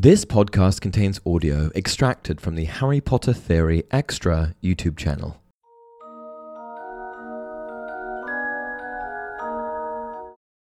This podcast contains audio extracted from the Harry Potter Theory Extra YouTube channel.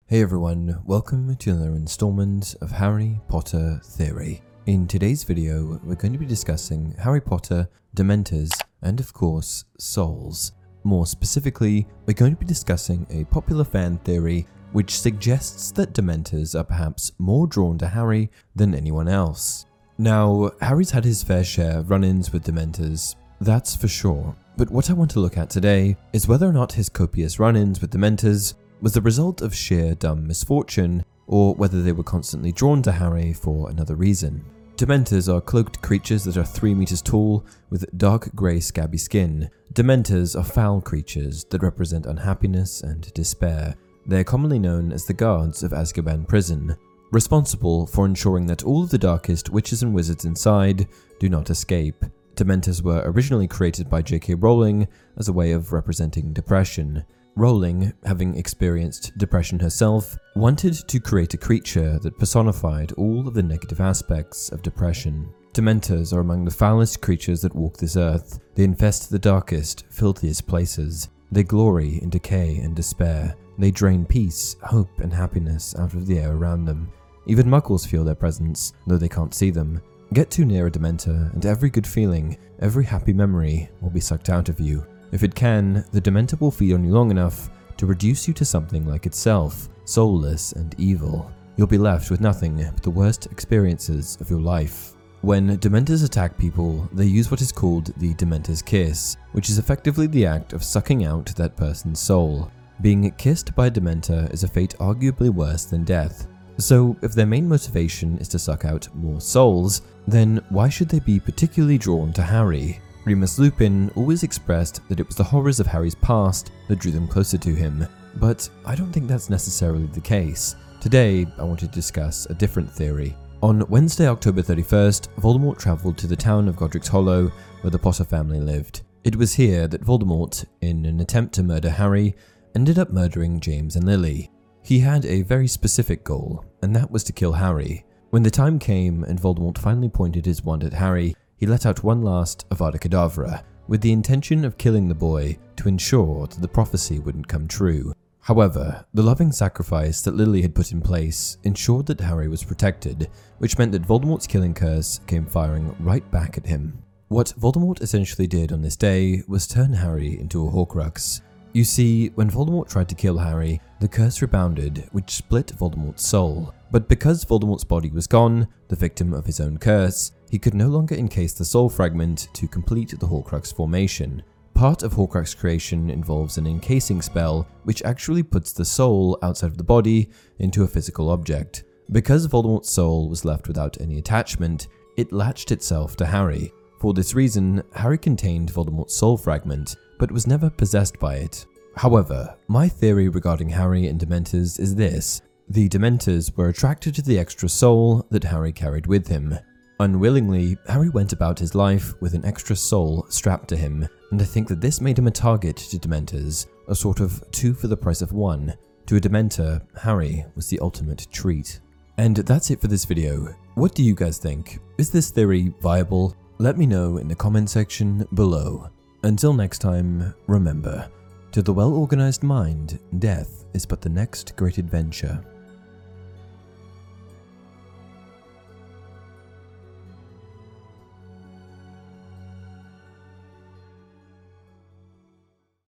Hey everyone, welcome to another installment of Harry Potter Theory. In today's video, we're going to be discussing Harry Potter, Dementors, and of course, Souls. More specifically, we're going to be discussing a popular fan theory which suggests that Dementors are perhaps more drawn to Harry than anyone else. Now, Harry's had his fair share of run ins with Dementors, that's for sure. But what I want to look at today is whether or not his copious run ins with Dementors was the result of sheer dumb misfortune, or whether they were constantly drawn to Harry for another reason. Dementors are cloaked creatures that are 3 meters tall with dark grey scabby skin. Dementors are foul creatures that represent unhappiness and despair, they are commonly known as the guards of Azkaban prison, responsible for ensuring that all of the darkest witches and wizards inside do not escape. Dementors were originally created by J.K. Rowling as a way of representing depression. Rowling, having experienced depression herself, wanted to create a creature that personified all of the negative aspects of depression. Dementors are among the foulest creatures that walk this earth. They infest the darkest, filthiest places. They glory in decay and despair. They drain peace, hope, and happiness out of the air around them. Even muggles feel their presence, though they can't see them. Get too near a Dementor, and every good feeling, every happy memory will be sucked out of you. If it can, the Dementor will feed on you long enough to reduce you to something like itself, soulless and evil. You'll be left with nothing but the worst experiences of your life. When Dementors attack people, they use what is called the Dementor's Kiss, which is effectively the act of sucking out that person's soul. Being kissed by a Dementor is a fate arguably worse than death. So, if their main motivation is to suck out more souls, then why should they be particularly drawn to Harry? Remus Lupin always expressed that it was the horrors of Harry's past that drew them closer to him, but I don't think that's necessarily the case. Today, I want to discuss a different theory. On Wednesday, October 31st, Voldemort travelled to the town of Godric's Hollow, where the Potter family lived. It was here that Voldemort, in an attempt to murder Harry, ended up murdering James and Lily. He had a very specific goal, and that was to kill Harry. When the time came and Voldemort finally pointed his wand at Harry, he let out one last Avada Kedavra, with the intention of killing the boy to ensure that the prophecy wouldn't come true. However, the loving sacrifice that Lily had put in place ensured that Harry was protected, which meant that Voldemort's killing curse came firing right back at him. What Voldemort essentially did on this day was turn Harry into a Horcrux, you see, when Voldemort tried to kill Harry, the curse rebounded, which split Voldemort's soul. But because Voldemort's body was gone, the victim of his own curse, he could no longer encase the soul fragment to complete the Horcrux formation. Part of Horcrux creation involves an encasing spell, which actually puts the soul outside of the body into a physical object. Because Voldemort's soul was left without any attachment, it latched itself to Harry. For this reason, Harry contained Voldemort's soul fragment, but was never possessed by it. However, my theory regarding Harry and Dementors is this the Dementors were attracted to the extra soul that Harry carried with him. Unwillingly, Harry went about his life with an extra soul strapped to him, and I think that this made him a target to Dementors, a sort of two for the price of one. To a Dementor, Harry was the ultimate treat. And that's it for this video. What do you guys think? Is this theory viable? Let me know in the comment section below. Until next time, remember, to the well organized mind, death is but the next great adventure.